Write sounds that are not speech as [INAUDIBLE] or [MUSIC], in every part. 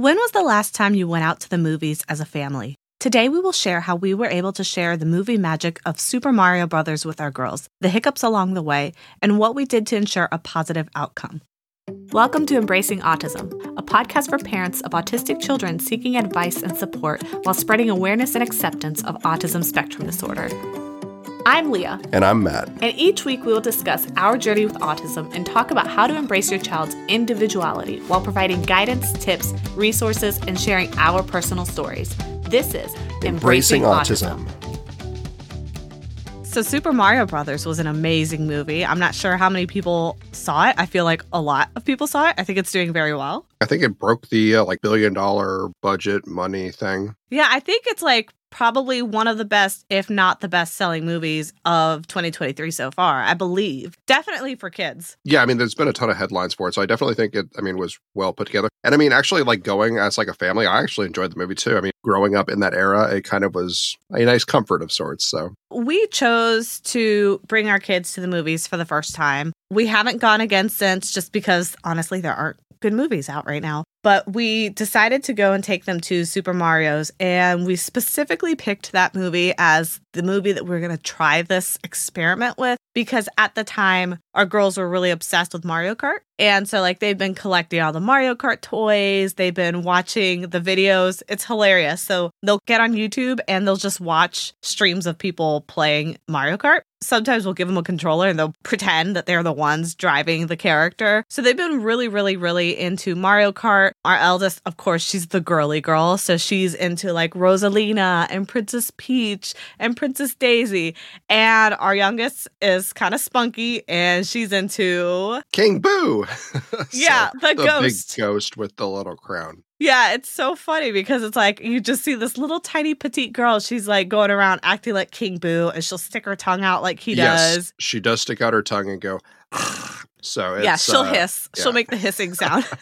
When was the last time you went out to the movies as a family? Today we will share how we were able to share the movie magic of Super Mario Bros. with our girls, the hiccups along the way, and what we did to ensure a positive outcome. Welcome to Embracing Autism, a podcast for parents of autistic children seeking advice and support while spreading awareness and acceptance of autism spectrum disorder. I'm Leah. And I'm Matt. And each week we will discuss our journey with autism and talk about how to embrace your child's individuality while providing guidance, tips, resources, and sharing our personal stories. This is Embracing, Embracing autism. autism. So Super Mario Brothers was an amazing movie. I'm not sure how many people saw it. I feel like a lot of people saw it. I think it's doing very well. I think it broke the uh, like billion dollar budget money thing. Yeah, I think it's like probably one of the best, if not the best selling movies of 2023 so far, I believe. Definitely for kids. Yeah, I mean, there's been a ton of headlines for it. So I definitely think it, I mean, was well put together. And I mean, actually, like going as like a family, I actually enjoyed the movie too. I mean, growing up in that era, it kind of was a nice comfort of sorts. So we chose to bring our kids to the movies for the first time. We haven't gone again since just because honestly, there aren't good movies out right now. But we decided to go and take them to Super Mario's, and we specifically picked that movie as the movie that we are going to try this experiment with because at the time our girls were really obsessed with Mario Kart. And so like they've been collecting all the Mario Kart toys, they've been watching the videos. It's hilarious. So they'll get on YouTube and they'll just watch streams of people playing Mario Kart. Sometimes we'll give them a controller and they'll pretend that they're the ones driving the character. So they've been really, really, really into Mario Kart. Our eldest, of course, she's the girly girl. So she's into like Rosalina and Princess Peach and Princess Daisy. And our youngest is kind of spunky and she's into King Boo. [LAUGHS] yeah, the, the ghost. big ghost with the little crown. Yeah, it's so funny because it's like you just see this little tiny petite girl. She's like going around acting like King Boo, and she'll stick her tongue out like he yes, does. She does stick out her tongue and go. [SIGHS] so yeah, she'll uh, hiss. Yeah. She'll make the hissing sound. [LAUGHS]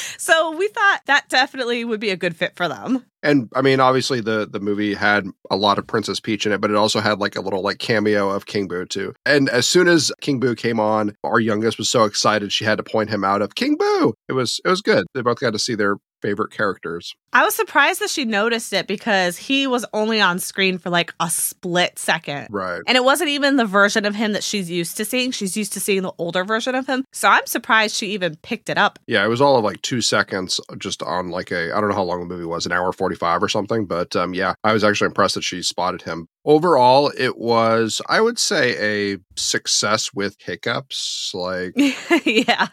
[LAUGHS] so we thought that definitely would be a good fit for them. And I mean, obviously the the movie had a lot of Princess Peach in it, but it also had like a little like cameo of King Boo too. And as soon as King Boo came on, our youngest was so excited she had to point him out of King Boo. It was it was good. They both got to see their favorite characters. I was surprised that she noticed it because he was only on screen for like a split second. Right. And it wasn't even the version of him that she's used to seeing. She's used to seeing the older version of him. So I'm surprised she even picked it up. Yeah, it was all of like two seconds just on like a, I don't know how long the movie was, an hour 45 or something. But um, yeah, I was actually impressed that she spotted him. Overall, it was, I would say, a success with hiccups. Like, [LAUGHS] yeah.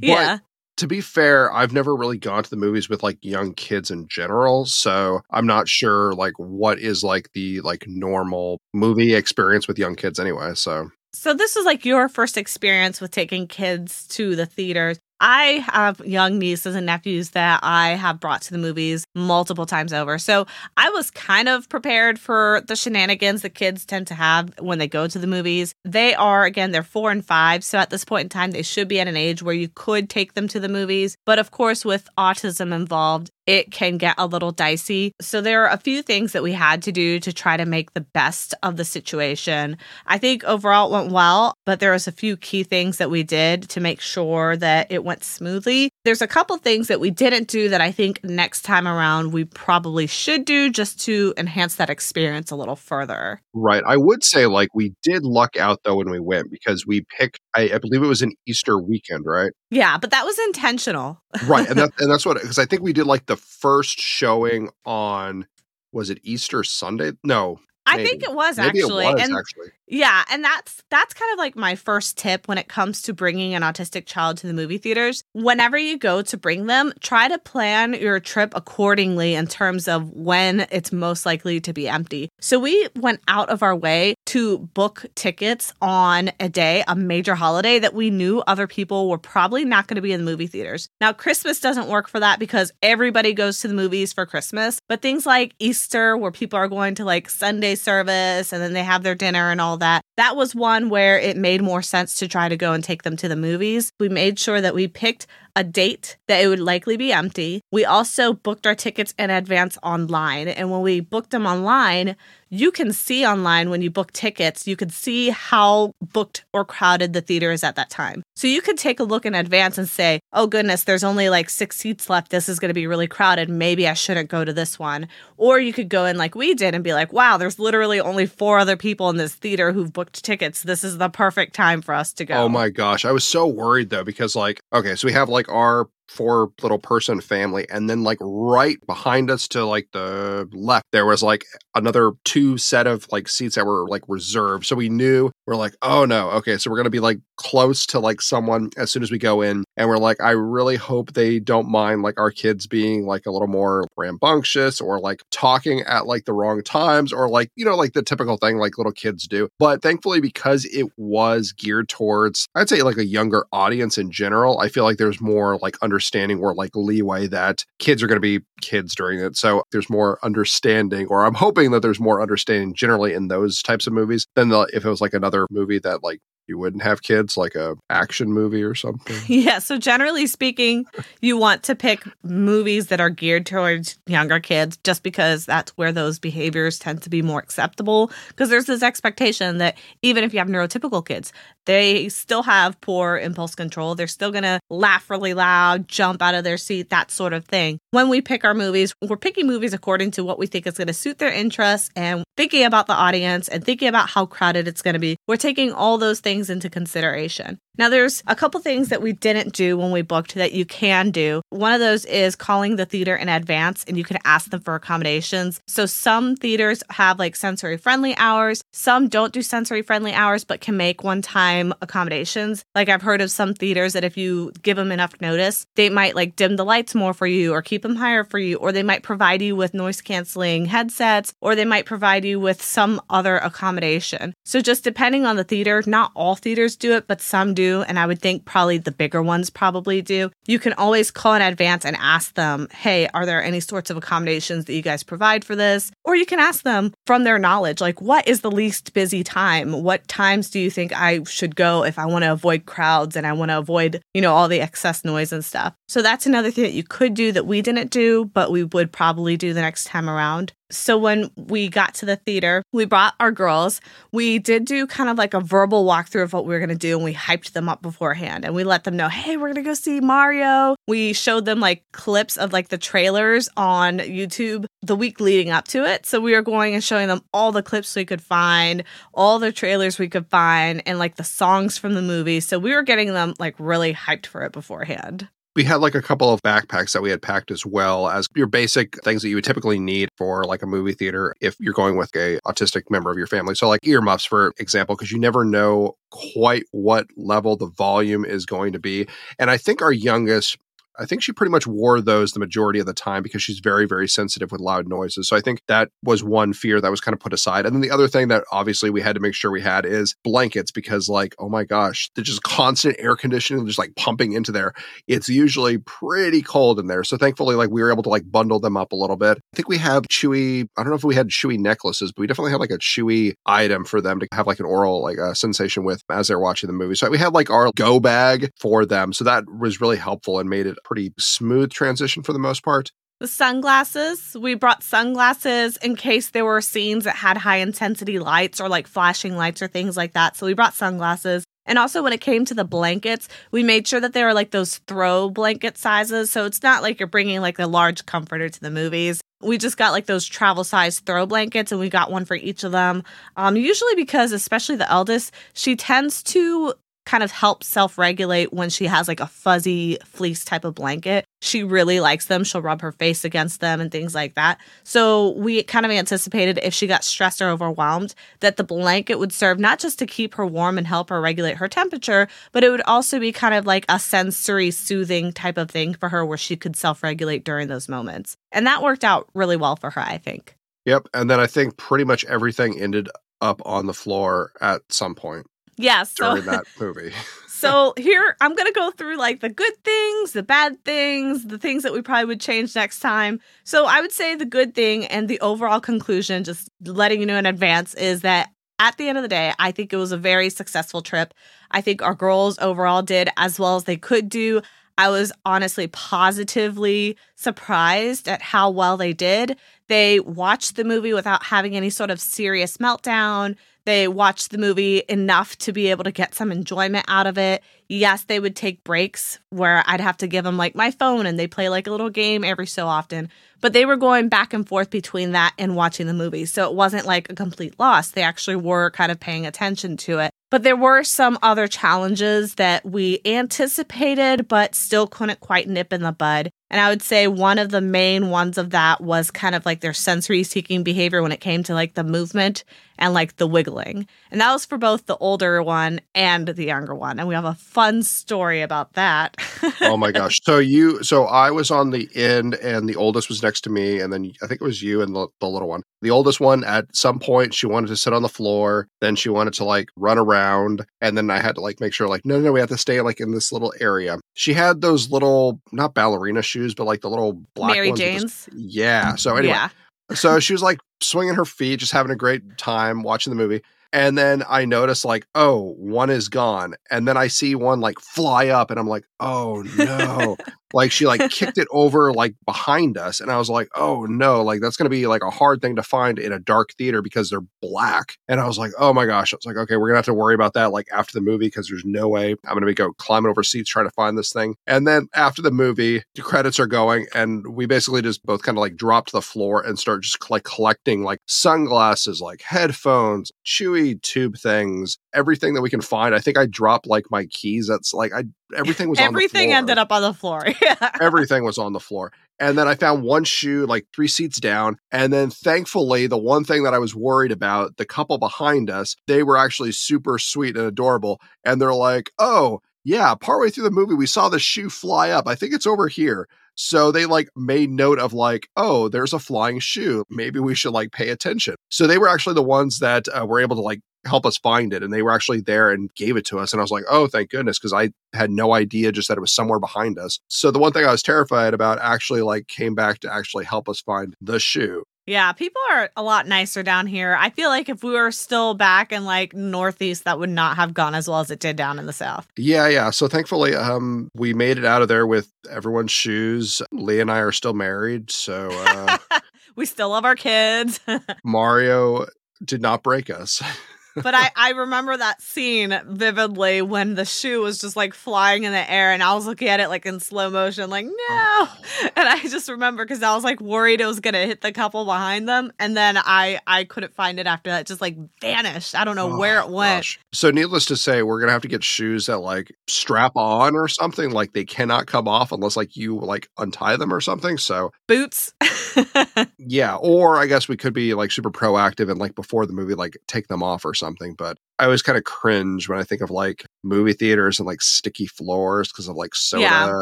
yeah to be fair, I've never really gone to the movies with like young kids in general, so I'm not sure like what is like the like normal movie experience with young kids anyway. So so this is like your first experience with taking kids to the theaters. I have young nieces and nephews that I have brought to the movies multiple times over. So I was kind of prepared for the shenanigans the kids tend to have when they go to the movies. They are, again, they're four and five. So at this point in time, they should be at an age where you could take them to the movies. But of course, with autism involved, it can get a little dicey. So there are a few things that we had to do to try to make the best of the situation. I think overall it went well, but there was a few key things that we did to make sure that it went smoothly. There's a couple things that we didn't do that I think next time around we probably should do just to enhance that experience a little further. Right. I would say like we did luck out though when we went because we picked I, I believe it was an Easter weekend, right? Yeah, but that was intentional. right. And that [LAUGHS] and that's what because I think we did like the first showing on was it Easter Sunday? No. I maybe. think it was actually. It was, and actually. Yeah, and that's that's kind of like my first tip when it comes to bringing an autistic child to the movie theaters. Whenever you go to bring them, try to plan your trip accordingly in terms of when it's most likely to be empty. So we went out of our way to book tickets on a day, a major holiday that we knew other people were probably not going to be in the movie theaters. Now, Christmas doesn't work for that because everybody goes to the movies for Christmas, but things like Easter where people are going to like Sunday service and then they have their dinner and all that. That was one where it made more sense to try to go and take them to the movies. We made sure that we picked a date that it would likely be empty. We also booked our tickets in advance online. And when we booked them online, you can see online when you book tickets, you can see how booked or crowded the theater is at that time. So you could take a look in advance and say, oh goodness, there's only like six seats left. This is going to be really crowded. Maybe I shouldn't go to this one. Or you could go in like we did and be like, wow, there's literally only four other people in this theater who've booked tickets. This is the perfect time for us to go. Oh my gosh. I was so worried though, because like, okay, so we have like our four little person family and then like right behind us to like the left there was like another two set of like seats that were like reserved so we knew we're like oh no okay so we're to be like close to like someone as soon as we go in and we're like i really hope they don't mind like our kids being like a little more rambunctious or like talking at like the wrong times or like you know like the typical thing like little kids do but thankfully because it was geared towards i'd say like a younger audience in general i feel like there's more like understanding or like leeway that kids are going to be kids during it so there's more understanding or i'm hoping that there's more understanding generally in those types of movies than the, if it was like another movie that like you wouldn't have kids like a action movie or something [LAUGHS] Yeah, so generally speaking, you want to pick movies that are geared towards younger kids just because that's where those behaviors tend to be more acceptable. Because there's this expectation that even if you have neurotypical kids, they still have poor impulse control. They're still going to laugh really loud, jump out of their seat, that sort of thing. When we pick our movies, we're picking movies according to what we think is going to suit their interests and thinking about the audience and thinking about how crowded it's going to be. We're taking all those things into consideration. Now, there's a couple things that we didn't do when we booked that you can do. One of those is calling the theater in advance and you can ask them for accommodations. So, some theaters have like sensory friendly hours, some don't do sensory friendly hours, but can make one time accommodations. Like, I've heard of some theaters that if you give them enough notice, they might like dim the lights more for you or keep them higher for you, or they might provide you with noise canceling headsets, or they might provide you with some other accommodation. So, just depending on the theater, not all theaters do it, but some do and I would think probably the bigger ones probably do. You can always call in advance and ask them, hey, are there any sorts of accommodations that you guys provide for this? Or you can ask them from their knowledge, like, what is the least busy time? What times do you think I should go if I want to avoid crowds and I want to avoid, you know, all the excess noise and stuff? So that's another thing that you could do that we didn't do, but we would probably do the next time around. So when we got to the theater, we brought our girls. We did do kind of like a verbal walkthrough of what we were going to do and we hyped them up beforehand and we let them know, "Hey, we're going to go see Mario." We showed them like clips of like the trailers on YouTube the week leading up to it. So we were going and showing them all the clips we could find, all the trailers we could find and like the songs from the movie. So we were getting them like really hyped for it beforehand. We had like a couple of backpacks that we had packed as well as your basic things that you would typically need for like a movie theater if you're going with a autistic member of your family. So like earmuffs for example because you never know quite what level the volume is going to be. And i think our youngest I think she pretty much wore those the majority of the time because she's very, very sensitive with loud noises. So I think that was one fear that was kind of put aside. And then the other thing that obviously we had to make sure we had is blankets because, like, oh my gosh, there's just constant air conditioning just like pumping into there. It's usually pretty cold in there. So thankfully, like, we were able to like bundle them up a little bit. I think we have chewy, I don't know if we had chewy necklaces, but we definitely had like a chewy item for them to have like an oral like a sensation with as they're watching the movie. So we had like our go bag for them. So that was really helpful and made it pretty smooth transition for the most part. The sunglasses, we brought sunglasses in case there were scenes that had high intensity lights or like flashing lights or things like that. So we brought sunglasses. And also, when it came to the blankets, we made sure that they were like those throw blanket sizes. So it's not like you're bringing like a large comforter to the movies. We just got like those travel size throw blankets and we got one for each of them. Um, usually, because especially the eldest, she tends to kind of help self regulate when she has like a fuzzy fleece type of blanket. She really likes them. She'll rub her face against them and things like that. So we kind of anticipated if she got stressed or overwhelmed that the blanket would serve not just to keep her warm and help her regulate her temperature, but it would also be kind of like a sensory soothing type of thing for her where she could self regulate during those moments. And that worked out really well for her, I think. Yep. And then I think pretty much everything ended up on the floor at some point Yeah. So during that movie. [LAUGHS] So here I'm gonna go through like the good things, the bad things, the things that we probably would change next time. So I would say the good thing and the overall conclusion, just letting you know in advance, is that at the end of the day, I think it was a very successful trip. I think our girls overall did as well as they could do. I was honestly positively surprised at how well they did. They watched the movie without having any sort of serious meltdown. They watched the movie enough to be able to get some enjoyment out of it. Yes, they would take breaks where I'd have to give them like my phone and they play like a little game every so often. But they were going back and forth between that and watching the movie. So it wasn't like a complete loss. They actually were kind of paying attention to it. But there were some other challenges that we anticipated, but still couldn't quite nip in the bud. And I would say one of the main ones of that was kind of like their sensory seeking behavior when it came to like the movement and like the wiggling. And that was for both the older one and the younger one. And we have a fun story about that. [LAUGHS] oh my gosh. So you so I was on the end and the oldest was next to me and then I think it was you and the, the little one. The oldest one at some point she wanted to sit on the floor, then she wanted to like run around and then I had to like make sure like no no, no we have to stay like in this little area. She had those little not ballerina shoes shoes, but like the little black Mary ones. Jane's. yeah. So anyway, Yeah. so she was like swinging her feet, just having a great time watching the movie. And then I notice like, oh, one is gone. And then I see one like fly up and I'm like, oh no. [LAUGHS] like she like [LAUGHS] kicked it over like behind us. And I was like, oh no, like that's gonna be like a hard thing to find in a dark theater because they're black. And I was like, oh my gosh. I was like, okay, we're gonna have to worry about that like after the movie because there's no way I'm gonna be go climbing over seats trying to find this thing. And then after the movie, the credits are going, and we basically just both kind of like drop to the floor and start just like collecting like sunglasses, like headphones, chewy tube things, everything that we can find. I think I dropped like my keys. That's like I everything was Everything ended up on the floor. [LAUGHS] yeah. everything was on the floor. And then I found one shoe like three seats down. And then thankfully, the one thing that I was worried about, the couple behind us, they were actually super sweet and adorable. And they're like, oh, yeah, partway through the movie, we saw the shoe fly up. I think it's over here. So they like made note of like, oh, there's a flying shoe. Maybe we should like pay attention. So they were actually the ones that uh, were able to like help us find it and they were actually there and gave it to us and i was like oh thank goodness because i had no idea just that it was somewhere behind us so the one thing i was terrified about actually like came back to actually help us find the shoe Yeah, people are a lot nicer down here. I feel like if we were still back in like Northeast, that would not have gone as well as it did down in the South. yeah yeah so thankfully um we made it out of there with everyone's shoes leah and i are still married so uh [LAUGHS] we still love our kids. [LAUGHS] mario did not break us [LAUGHS] but I, I remember that scene vividly when the shoe was just like flying in the air and I was looking at it like in slow motion, like, no. Oh. And I just remember because I was like worried it was gonna hit the couple behind them. And then I I couldn't find it after that. It just like vanished. I don't know oh, where it Oh, went. gosh. So, needless to say, we're gonna have to get shoes that like strap on or something. Like they cannot come off unless like you like untie them or something. So, Boots. [LAUGHS] yeah. Or I guess we could be like super proactive and like before the movie, like take them off or something. But I always kind of cringe when I think of like movie theaters and like sticky floors because of like soda Yeah.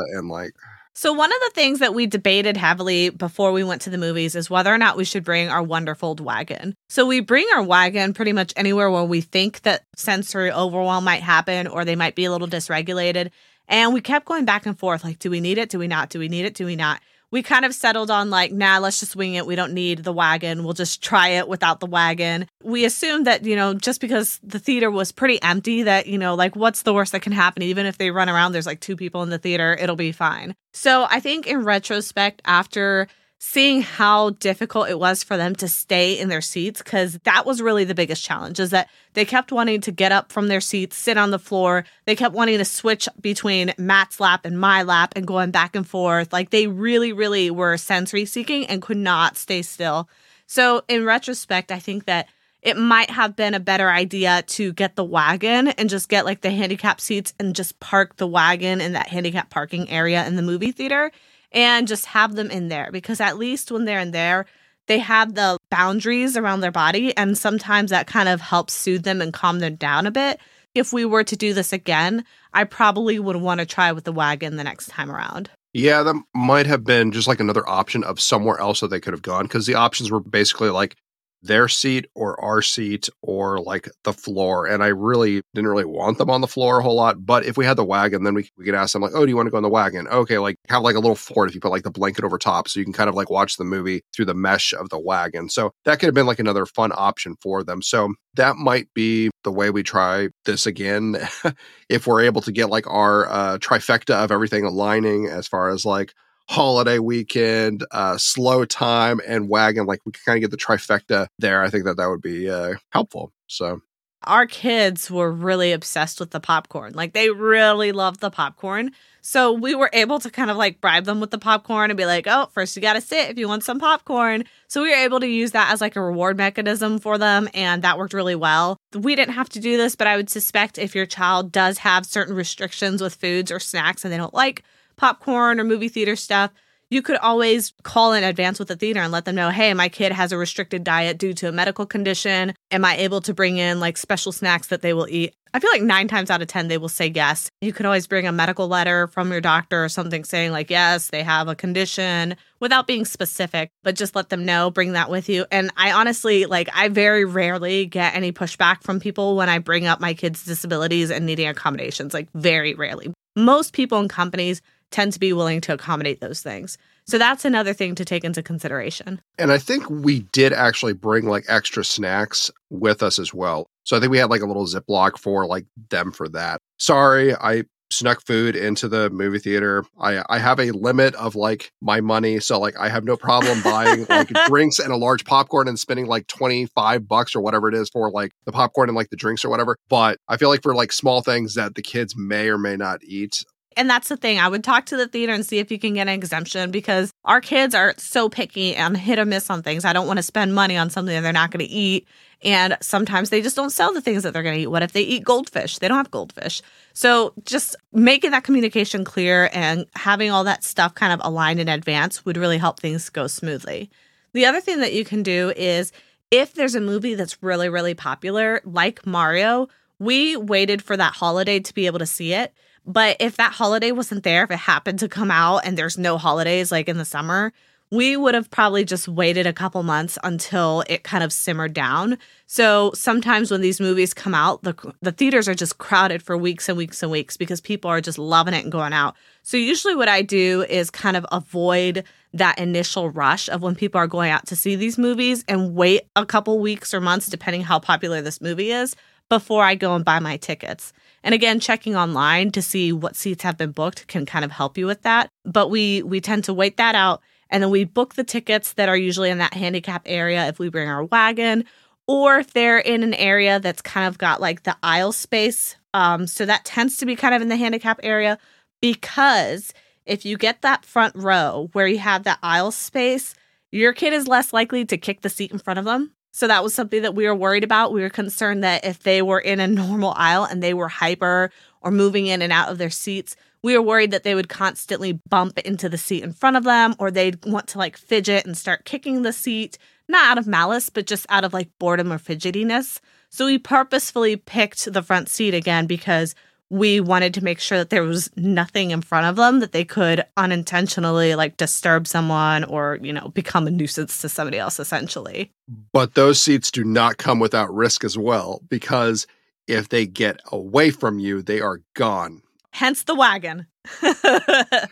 and like So, one of the things that we debated heavily before we went to the movies is whether or not we should bring our wonderful wagon. So, we bring our wagon pretty much anywhere where we think that sensory overwhelm might happen or they might be a little dysregulated. And we kept going back and forth like, do we need it? Do we not? Do we need it? Do we not? We kind of settled on like, nah, let's just wing it. We don't need the wagon. We'll just try it without the wagon. We assumed that, you know, just because the theater was pretty empty, that, you know, like what's the worst that can happen? Even if they run around, there's like two people in the theater, it'll be fine. So I think in retrospect, after seeing how difficult it was for them to stay in their seats, because that was really the biggest challenge, is that they kept wanting to get up from their seats, sit on the floor. They kept wanting to switch between Matt's lap and my lap and going back and forth. Like they really, really were sensory seeking and could not stay still. So in retrospect, I think that it might have been a better idea to get the wagon and just get like the handicap seats and just park the wagon in that handicap parking area in the movie theater and just have them in there because at least when they're in there, they have the boundaries around their body and sometimes that kind of helps soothe them and calm them down a bit. If we were to do this again, I probably would want to try with the wagon the next time around. Yeah, that might have been just like another option of somewhere else that they could have gone because the options were basically like their seat or our seat or like the floor. And I really didn't really want them on the floor a whole lot. But if we had the wagon, then we, we could ask them like, oh, do you want to go on the wagon? Okay, like have like a little fort if you put like the blanket over top so you can kind of like watch the movie through the mesh of the wagon. So that could have been like another fun option for them. So that might be the way we try this again. [LAUGHS] if we're able to get like our uh, trifecta of everything aligning as far as like holiday weekend, uh, slow time, and wagon. Like we can kind of get the trifecta there. I think that that would be uh, helpful. So our kids were really obsessed with the popcorn. Like they really loved the popcorn. So we were able to kind of like bribe them with the popcorn and be like, oh, first you got to sit if you want some popcorn. So we were able to use that as like a reward mechanism for them. And that worked really well. We didn't have to do this, but I would suspect if your child does have certain restrictions with foods or snacks and they don't like popcorn or movie theater stuff, you could always call in advance with the theater and let them know, hey, my kid has a restricted diet due to a medical condition. Am I able to bring in like special snacks that they will eat? I feel like nine times out of 10, they will say yes. You could always bring a medical letter from your doctor or something saying, like, yes, they have a condition without being specific, but just let them know, bring that with you. And I honestly, like, I very rarely get any pushback from people when I bring up my kids' disabilities and needing accommodations, like, very rarely. Most people in companies tend to be willing to accommodate those things. So that's another thing to take into consideration. And I think we did actually bring like extra snacks with us as well. So I think we had like a little Ziploc for like them for that. Sorry, I snuck food into the movie theater. I I have a limit of like my money, so like I have no problem buying like [LAUGHS] drinks and a large popcorn and spending like 25 bucks or whatever it is for like the popcorn and like the drinks or whatever. But I feel like for like small things that the kids may or may not eat, and that's the thing. I would talk to the theater and see if you can get an exemption because our kids are so picky and hit or miss on things. I don't want to spend money on something that they're not going to eat. And sometimes they just don't sell the things that they're going to eat. What if they eat goldfish? They don't have goldfish. So just making that communication clear and having all that stuff kind of aligned in advance would really help things go smoothly. The other thing that you can do is if there's a movie that's really, really popular, like Mario, we waited for that holiday to be able to see it but if that holiday wasn't there, if it happened to come out and there's no holidays like in the summer, we would have probably just waited a couple months until it kind of simmered down. So sometimes when these movies come out, the the theaters are just crowded for weeks and weeks and weeks because people are just loving it and going out. So usually what I do is kind of avoid that initial rush of when people are going out to see these movies and wait a couple weeks or months depending how popular this movie is before I go and buy my tickets. And again, checking online to see what seats have been booked can kind of help you with that. But we we tend to wait that out and then we book the tickets that are usually in that handicap area if we bring our wagon or if they're in an area that's kind of got like the aisle space. Um, so that tends to be kind of in the handicap area because if you get that front row where you have that aisle space, your kid is less likely to kick the seat in front of them so that was something that we were worried about. We were concerned that if they were in a normal aisle and they were hyper or moving in and out of their seats, we were worried that they would constantly bump into the seat in front of them or they'd want to like fidget and start kicking the seat, not out of malice, but just out of like boredom or fidgetiness. So we purposefully picked the front seat again because we wanted to make sure that there was nothing in front of them that they could unintentionally like disturb someone or you know become a nuisance to somebody else essentially. But those seats do not come without risk as well because if they get away from you they are gone. Hence the wagon. [LAUGHS]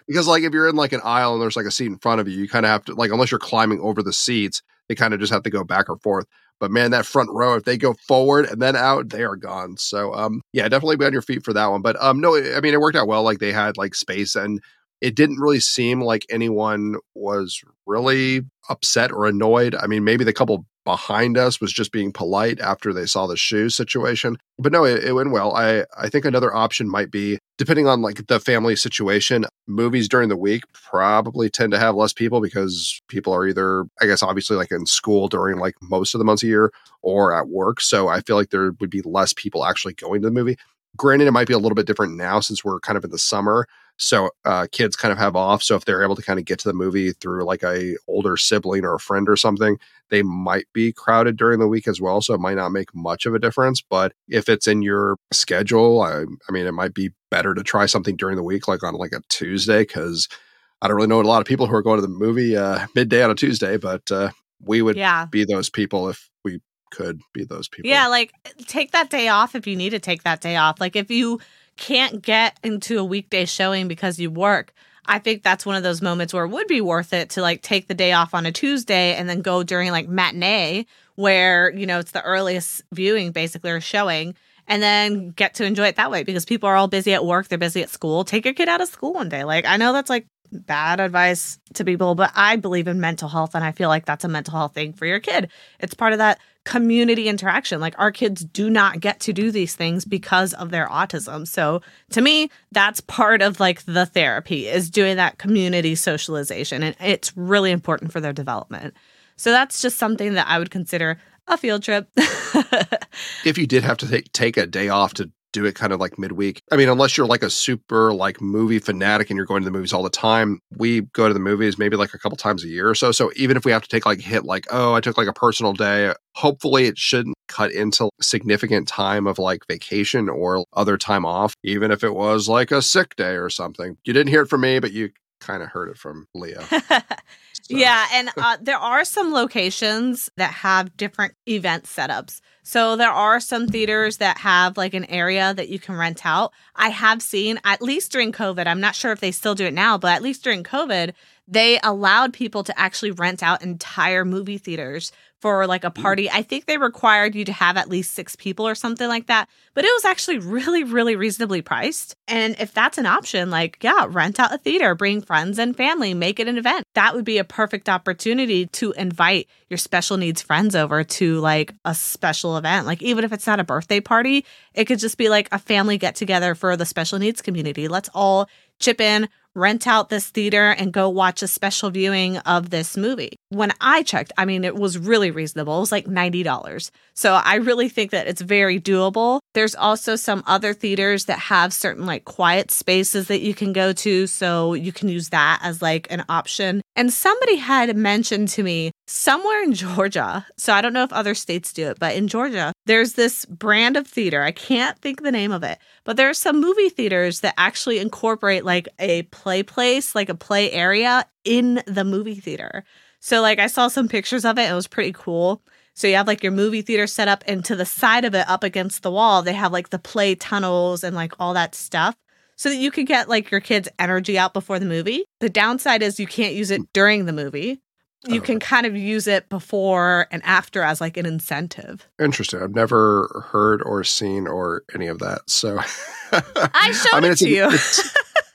Because like if you're in like an aisle and there's like a seat in front of you you kind of have to like unless you're climbing over the seats they kind of just have to go back or forth but man, that front row, if they go forward and then out, they are gone. So um yeah, definitely be on your feet for that one. But um no, I mean it worked out well. Like they had like space and it didn't really seem like anyone was really upset or annoyed. I mean, maybe the couple behind us was just being polite after they saw the shoe situation. But no, it, it, went well. I, I think another option might be, depending on like the family situation, movies during the week probably tend to have less people because people are either, I guess, obviously like in school during like most of the months a year or at work. So I feel like there would be less people actually going to the movie. Granted, it might be a little bit different now since we're kind of in the summer so uh, kids kind of have off so if they're able to kind of get to the movie through like a older sibling or a friend or something they might be crowded during the week as well so it might not make much of a difference but if it's in your schedule i, I mean it might be better to try something during the week like on like a tuesday because i don't really know a lot of people who are going to the movie uh, midday on a tuesday but uh, we would Yeah. be those people if we could be those people. Yeah, like take that day off if you need to take that day off. Like if you can't get into a weekday showing because you work, I think that's one of those moments where it would be worth it to like take the day off on a Tuesday and then go during like matinee where, you know, it's the earliest viewing basically or showing and then get to enjoy it that way because people are all busy at work, they're busy at school. Take your kid out of school one day. Like I know that's like bad advice to people, but I believe in mental health and I feel like that's a mental health thing for your kid. It's part of that community interaction. Like our kids do not get to do these things because of their autism. So to me, that's part of like the therapy is doing that community socialization and it's really important for their development. So that's just something that I would consider a field trip. [LAUGHS] if you did have to take take a day off to do it kind of like midweek. I mean, unless you're like a super like movie fanatic and you're going to the movies all the time, we go to the movies maybe like a couple times a year or so. So even if we have to take like hit like, oh, I took like a personal day, hopefully it shouldn't cut into significant time of like vacation or other time off, even if it was like a sick day or something. You didn't hear it from me, but you kind of heard it from Leah. [LAUGHS] So- Yeah, and uh, there are some locations that have different event setups. So there are some theaters that have like an area that you can rent out. I have seen, at least during COVID, I'm not sure if they still do it now, but at least during COVID, they allowed people to actually rent out entire movie theaters for like a mm. party. I think they required you to have at least six people or something like that, but it was actually really, really reasonably priced. And if that's an option, like, yeah, rent out a theater, bring friends and family, make it an event. That would be a perfect opportunity to invite your special needs friends over to like a special event. Like, even if it's not a birthday party, it could just be like a family get together for the special needs community. Let's all chip in, rent out this theater and go watch a special viewing of this movie. When I checked, I mean, it was really reasonable. It was like $90. So I really think that it's very doable. There's also some other theaters that have certain like quiet spaces that you can go to. So you can use that as like an option. And somebody had mentioned to me somewhere in Georgia. So I don't know if other states do it, but in Georgia, there's this brand of theater. I can't think the name of it, but there are some movie theaters that actually incorporate like a play place, like a play area in the movie theater. So like I saw some pictures of it. It was pretty cool. So you have like your movie theater set up and to the side of it up against the wall, they have like the play tunnels and like all that stuff so that you can get like your kids' energy out before the movie. The downside is you can't use it during the movie. You can kind of use it before and after as like an incentive. Interesting. I've never heard or seen or any of that. So I [LAUGHS] showed I it it's to you.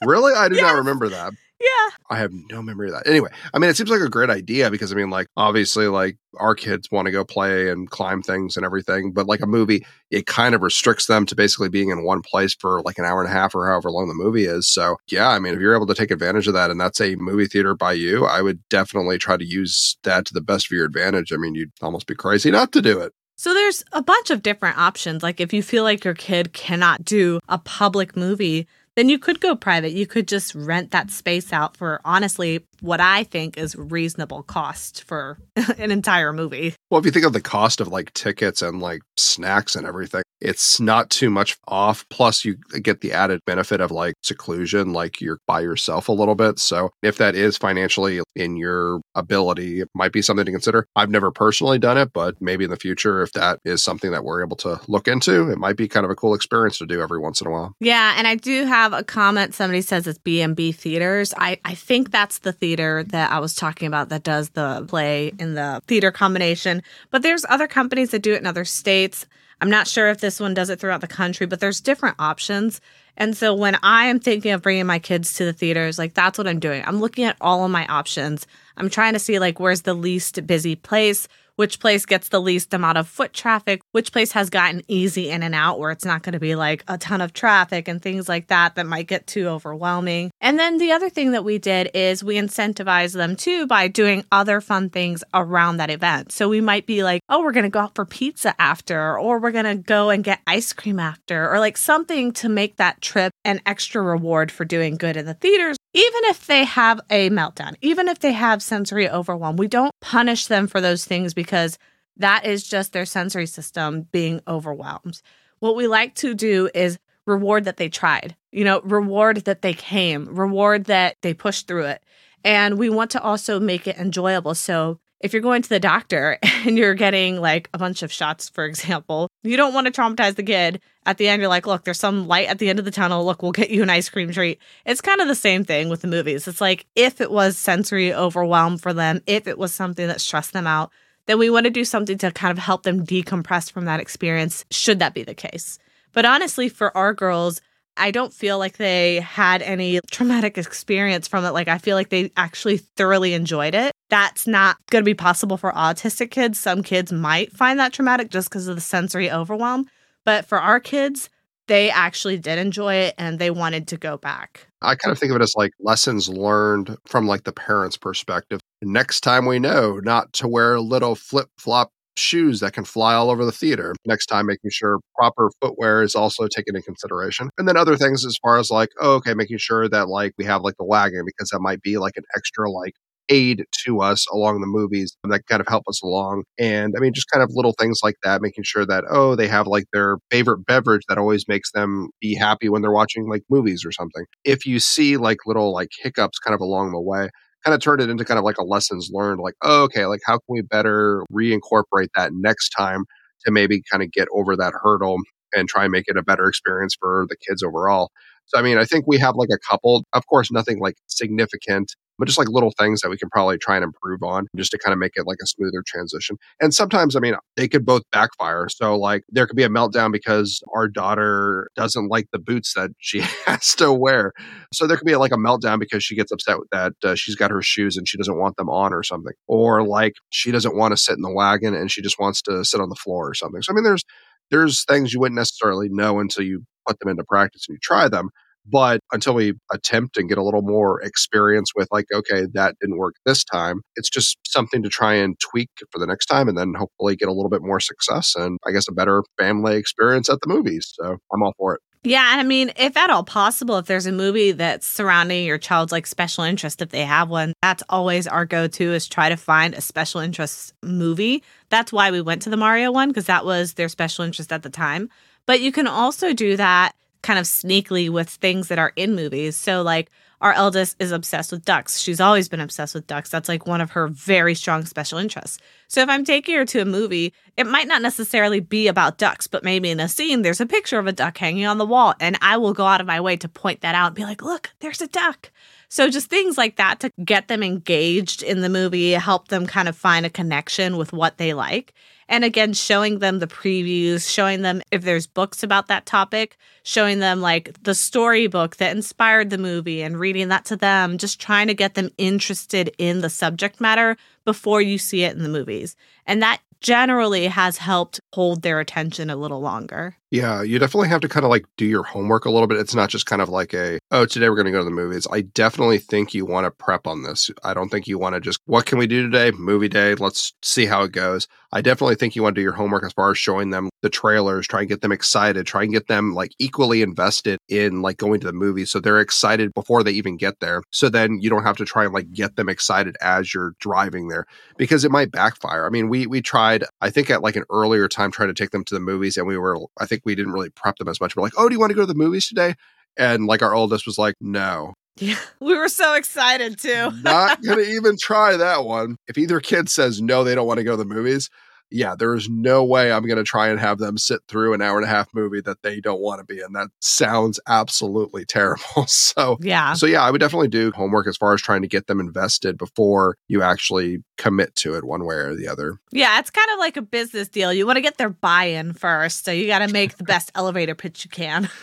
really? I [LAUGHS] do not remember that. Yeah. I have no memory of that. Anyway, I mean, it seems like a great idea because I mean, like, obviously, like our kids want to go play and climb things and everything, but like a movie, it kind of restricts them to basically being in one place for like an hour and a half or however long the movie is. So, yeah, I mean, if you're able to take advantage of that and that's a movie theater by you, I would definitely try to use that to the best of your advantage. I mean, you'd almost be crazy not to do it. So there's a bunch of different options. Like if you feel like your kid cannot do a public movie, then you could go private. You could just rent that space out for honestly what I think is reasonable cost for [LAUGHS] an entire movie. Well, if you think of the cost of like tickets and like snacks and everything, it's not too much off. Plus, you get the added benefit of like seclusion, like you're by yourself a little bit. So, if that is financially in your ability, it might be something to consider. I've never personally done it, but maybe in the future, if that is something that we're able to look into, it might be kind of a cool experience to do every once in a while. Yeah, and I do have a comment. Somebody says it's B&B Theaters. I, I think that's the theater that I was talking about that does the play in the theater combination. But there's other companies that do it in other states. I'm not sure if this one does it throughout the country, but there's different options. And so when I am thinking of bringing my kids to the theaters, like that's what I'm doing. I'm looking at all of my options. I'm trying to see like where's the least busy place, which place gets the least amount of foot traffic, which place has gotten easy in and out where it's not going to be like a ton of traffic and things like that that might get too overwhelming. And then the other thing that we did is we incentivize them too by doing other fun things around that event. So we might be like, oh, we're going to go out for pizza after, or we're going to go and get ice cream after, or like something to make that trip an extra reward for doing good in the theaters even if they have a meltdown, even if they have sensory overwhelm, we don't punish them for those things because that is just their sensory system being overwhelmed. What we like to do is reward that they tried, you know, reward that they came, reward that they pushed through it. And we want to also make it enjoyable. So if you're going to the doctor [LAUGHS] and you're getting like a bunch of shots, for example, you don't want to traumatize the kid. At the end, you're like, look, there's some light at the end of the tunnel. Look, we'll get you an ice cream treat. It's kind of the same thing with the movies. It's like if it was sensory overwhelm for them, if it was something that stressed them out, then we want to do something to kind of help them decompress from that experience, should that be the case. But honestly, for our girls, I don't feel like they had any traumatic experience from it. Like, I feel like they actually thoroughly enjoyed it. That's not going to be possible for autistic kids. Some kids might find that traumatic just because of the sensory overwhelm. But for our kids, they actually did enjoy it and they wanted to go back. I kind of think of it as like lessons learned from like the parents' perspective. Next time we know not to wear little flip flop shoes that can fly all over the theater. Next time, making sure proper footwear is also taken into consideration. And then other things as far as like, oh, okay, making sure that like we have like the wagon because that might be like an extra like aid to us along the movies that kind of help us along. And I mean, just kind of little things like that, making sure that, oh, they have like their favorite beverage that always makes them be happy when they're watching like movies or something. If you see like little like hiccups kind of along the way, kind of turned it into kind of like a lessons learned, like, oh, okay, like how can we better reincorporate that next time to maybe kind of get over that hurdle and try and make it a better experience for the kids overall. So, I mean, I think we have like a couple, of course, nothing like significant but just like little things that we can probably try and improve on just to kind of make it like a smoother transition. And sometimes, I mean, they could both backfire. So, like, there could be a meltdown because our daughter doesn't like the boots that she [LAUGHS] has to wear. So, there could be like a meltdown because she gets upset that uh, she's got her shoes and she doesn't want them on or something. Or like she doesn't want to sit in the wagon and she just wants to sit on the floor or something. So, I mean, there's, there's things you wouldn't necessarily know until you put them into practice and you try them. But until we attempt and get a little more experience with, like, okay, that didn't work this time, it's just something to try and tweak for the next time and then hopefully get a little bit more success and I guess a better family experience at the movies. So I'm all for it. Yeah, I mean, if at all possible, if there's a movie that's surrounding your child's like special interest, if they have one, that's always our go-to is try to find a special interest movie. That's why we went to the Mario one because that was their special interest at the time. But you can also do that kind of sneakily with things that are in movies. So, like, our eldest is obsessed with ducks. She's always been obsessed with ducks. That's like one of her very strong special interests. So, if I'm taking her to a movie, it might not necessarily be about ducks, but maybe in a scene, there's a picture of a duck hanging on the wall. And I will go out of my way to point that out and be like, look, there's a duck. So, just things like that to get them engaged in the movie, help them kind of find a connection with what they like. And again, showing them the previews, showing them if there's books about that topic, showing them like the storybook that inspired the movie and reading that to them, just trying to get them interested in the subject matter before you see it in the movies. And that generally has helped hold their attention a little longer. Yeah, you definitely have to kind of like do your homework a little bit. It's not just kind of like a, oh, today we're going to go to the movies. I definitely think you want to prep on this. I don't think you want to just, what can we do today? Movie day. Let's see how it goes. I definitely think you want to do your homework as far as showing them the trailers, try and get them excited, try and get them like equally invested in like going to the movies. So they're excited before they even get there. So then you don't have to try and like get them excited as you're driving there because it might backfire. I mean, we, we tried, I think at like an earlier time, trying to take them to the movies and we were, I think we didn't really prep them as much. We're like, oh, do you want to go to the movies today? And like our oldest was like, no. Yeah, [LAUGHS] we were so excited too. Not going [LAUGHS] to even try that one. If either kid says no, they don't want to go to the movies, yeah, there is no way I'm going to try and have them sit through an hour and a half movie that they don't want to be in. That sounds absolutely [LAUGHS] terrible. So, yeah. So, yeah, I would definitely do homework as far as trying to get them invested before you actually commit to it one way or the other. Yeah, it's kind of like a business deal. You want to get their buy in first. So, you got to make the best elevator pitch you can. [LAUGHS]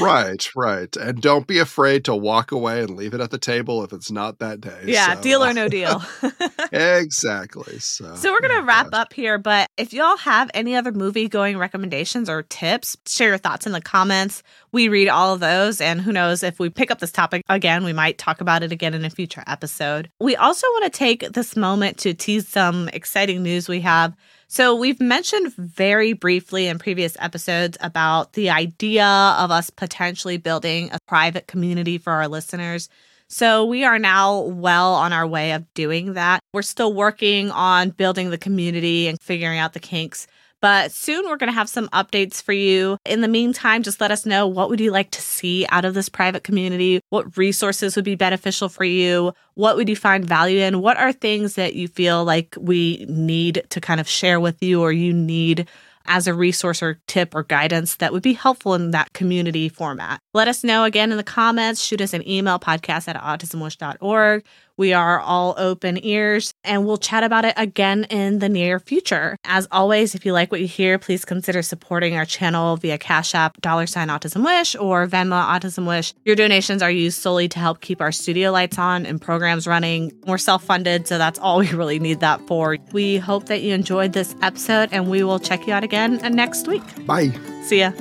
right, right. And don't be afraid to walk away and leave it at the table if it's not that day. Yeah, so. deal or no deal. [LAUGHS] exactly. So, so we're going to oh wrap up here, but if y'all have any other movie going recommendations or tips, share your thoughts in the comments. We read all of those, and who knows if we pick up this topic again, we might talk about it again in a future episode. We also want to take this moment to tease some exciting news we have. So, we've mentioned very briefly in previous episodes about the idea of us potentially building a private community for our listeners. So, we are now well on our way of doing that. We're still working on building the community and figuring out the kinks. But soon we're going to have some updates for you. In the meantime, just let us know what would you like to see out of this private community? What resources would be beneficial for you? What would you find value in? What are things that you feel like we need to kind of share with you or you need as a resource or tip or guidance that would be helpful in that community format. Let us know again in the comments. Shoot us an email podcast at autismwish.org. We are all open ears and we'll chat about it again in the near future. As always, if you like what you hear, please consider supporting our channel via Cash App, dollar sign Autism Wish, or Venmo Autism Wish. Your donations are used solely to help keep our studio lights on and programs running. We're self funded, so that's all we really need that for. We hope that you enjoyed this episode and we will check you out again next week. Bye. See ya.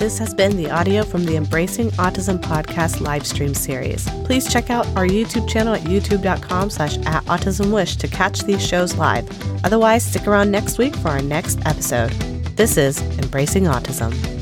This has been the audio from the Embracing Autism podcast live stream series. Please check out our YouTube channel at youtube.com slash at autismwish to catch these shows live. Otherwise, stick around next week for our next episode. This is Embracing Autism.